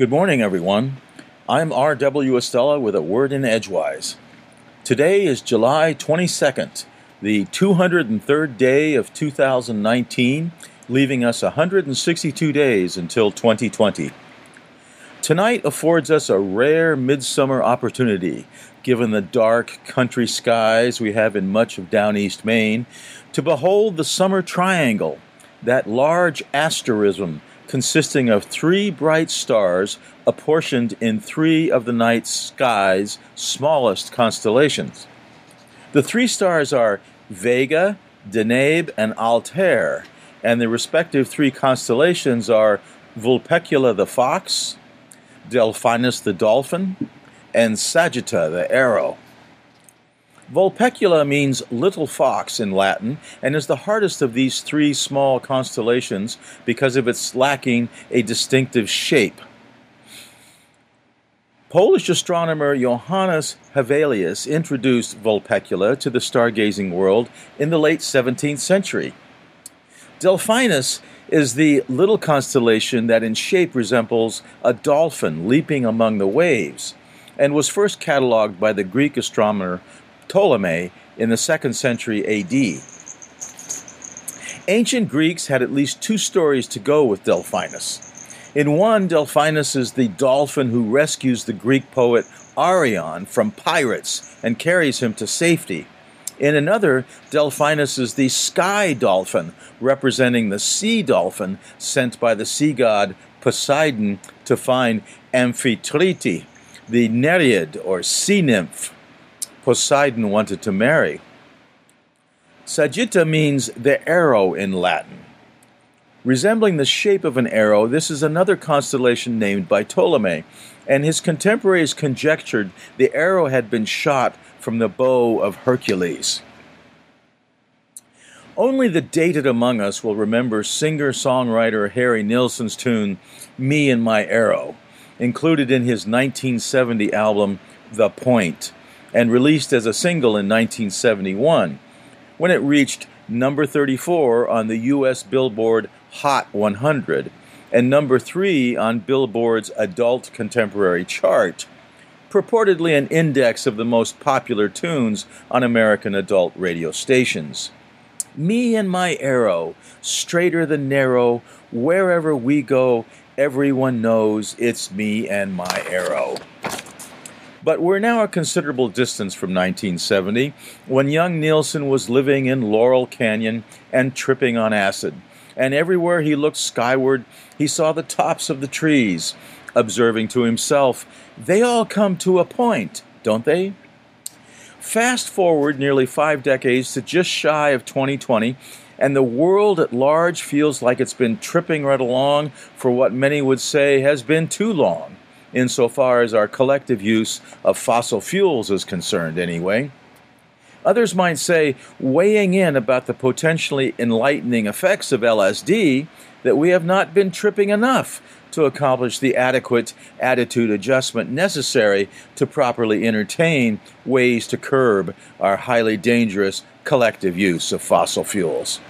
Good morning, everyone. I'm R.W. Estela with a word in Edgewise. Today is July 22nd, the 203rd day of 2019, leaving us 162 days until 2020. Tonight affords us a rare midsummer opportunity, given the dark country skies we have in much of down east Maine, to behold the summer triangle, that large asterism consisting of three bright stars apportioned in three of the night sky's smallest constellations. The three stars are Vega, Deneb, and Altair, and the respective three constellations are Vulpecula the fox, Delphinus the dolphin, and Sagitta the arrow. Vulpecula means little fox in Latin and is the hardest of these three small constellations because of its lacking a distinctive shape. Polish astronomer Johannes Hevelius introduced Vulpecula to the stargazing world in the late 17th century. Delphinus is the little constellation that in shape resembles a dolphin leaping among the waves and was first catalogued by the Greek astronomer Ptolemy in the second century AD. Ancient Greeks had at least two stories to go with Delphinus. In one, Delphinus is the dolphin who rescues the Greek poet Arion from pirates and carries him to safety. In another, Delphinus is the sky dolphin, representing the sea dolphin sent by the sea god Poseidon to find Amphitrite, the Nereid or sea nymph Poseidon wanted to marry. Sagitta means the arrow in Latin. Resembling the shape of an arrow, this is another constellation named by Ptolemy, and his contemporaries conjectured the arrow had been shot from the bow of Hercules. Only the dated among us will remember singer songwriter Harry Nilsson's tune, Me and My Arrow, included in his 1970 album, The Point, and released as a single in 1971, when it reached number 34 on the U.S. Billboard Hot 100 and number 3 on Billboard's Adult Contemporary chart purportedly an index of the most popular tunes on American adult radio stations. Me and my arrow, straighter than narrow, wherever we go, everyone knows it's me and my arrow. But we're now a considerable distance from 1970, when young Nilsson was living in Laurel Canyon and tripping on acid. And everywhere he looked skyward, he saw the tops of the trees, observing to himself, they all come to a point, don't they? Fast forward nearly five decades to just shy of 2020, and the world at large feels like it's been tripping right along for what many would say has been too long, insofar as our collective use of fossil fuels is concerned, anyway. Others might say, weighing in about the potentially enlightening effects of LSD, that we have not been tripping enough to accomplish the adequate attitude adjustment necessary to properly entertain ways to curb our highly dangerous collective use of fossil fuels.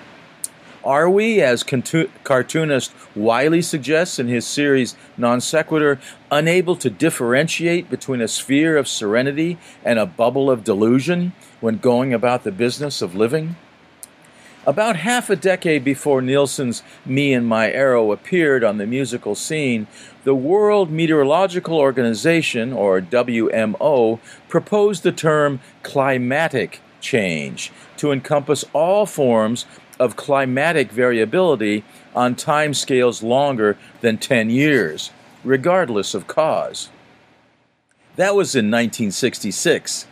Are we, as cartoonist Wiley suggests in his series Non Sequitur, unable to differentiate between a sphere of serenity and a bubble of delusion when going about the business of living? About half a decade before Nilsson's Me and My Arrow appeared on the musical scene, the World Meteorological Organization, or WMO, proposed the term climatic change to encompass all forms of climatic variability on timescales longer than 10 years, regardless of cause. That was in 1966.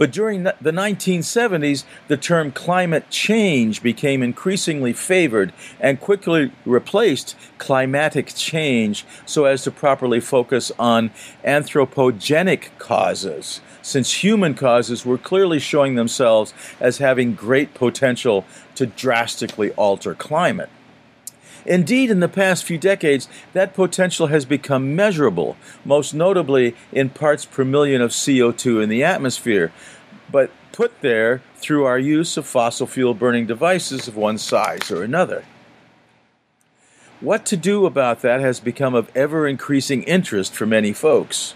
But during the 1970s, the term climate change became increasingly favored and quickly replaced climatic change so as to properly focus on anthropogenic causes, since human causes were clearly showing themselves as having great potential to drastically alter climate. Indeed, in the past few decades, that potential has become measurable, most notably in parts per million of CO2 in the atmosphere, but put there through our use of fossil fuel burning devices of one size or another. What to do about that has become of ever increasing interest for many folks.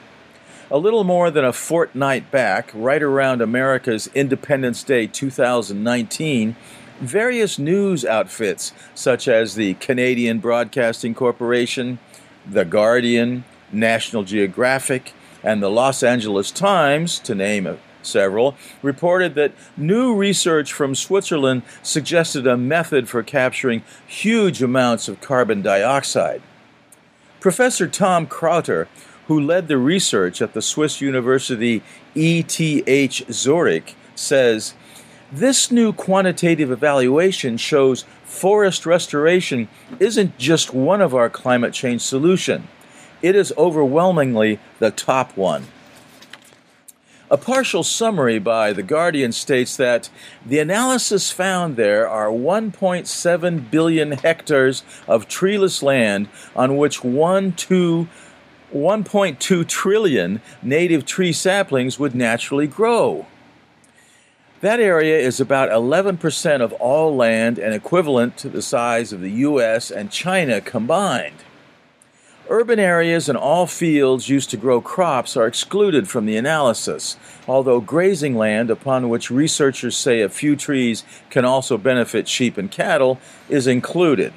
A little more than a fortnight back, right around America's Independence Day 2019, various news outfits such as the Canadian Broadcasting Corporation, The Guardian, National Geographic, and the Los Angeles Times, to name several, reported that new research from Switzerland suggested a method for capturing huge amounts of carbon dioxide. Professor Tom Crowther, who led the research at the Swiss University ETH Zurich, says this new quantitative evaluation shows forest restoration isn't just one of our climate change solution. It is overwhelmingly the top one. A partial summary by The Guardian states that the analysis found there are 1.7 billion hectares of treeless land on which 1, 2, 1.2 trillion native tree saplings would naturally grow. That area is about 11% of all land and equivalent to the size of the US and China combined. Urban areas and all fields used to grow crops are excluded from the analysis, although grazing land upon which researchers say a few trees can also benefit sheep and cattle is included.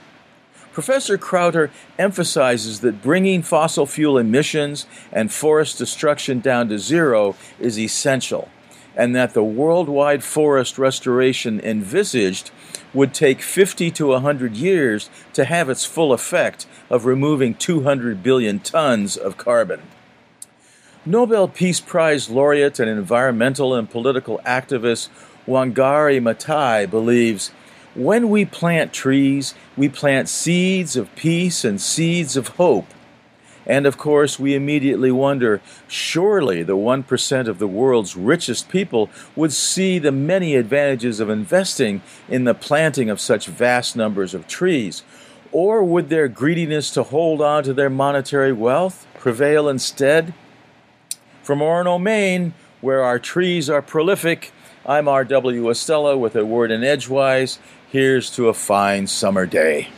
Professor Crowther emphasizes that bringing fossil fuel emissions and forest destruction down to zero is essential and that the worldwide forest restoration envisaged would take 50 to 100 years to have its full effect of removing 200 billion tons of carbon. Nobel Peace Prize laureate and environmental and political activist Wangari Maathai believes when we plant trees, we plant seeds of peace and seeds of hope and of course, we immediately wonder surely the 1% of the world's richest people would see the many advantages of investing in the planting of such vast numbers of trees. Or would their greediness to hold on to their monetary wealth prevail instead? From Orono, Maine, where our trees are prolific, I'm R.W. Estela with a word in Edgewise. Here's to a fine summer day.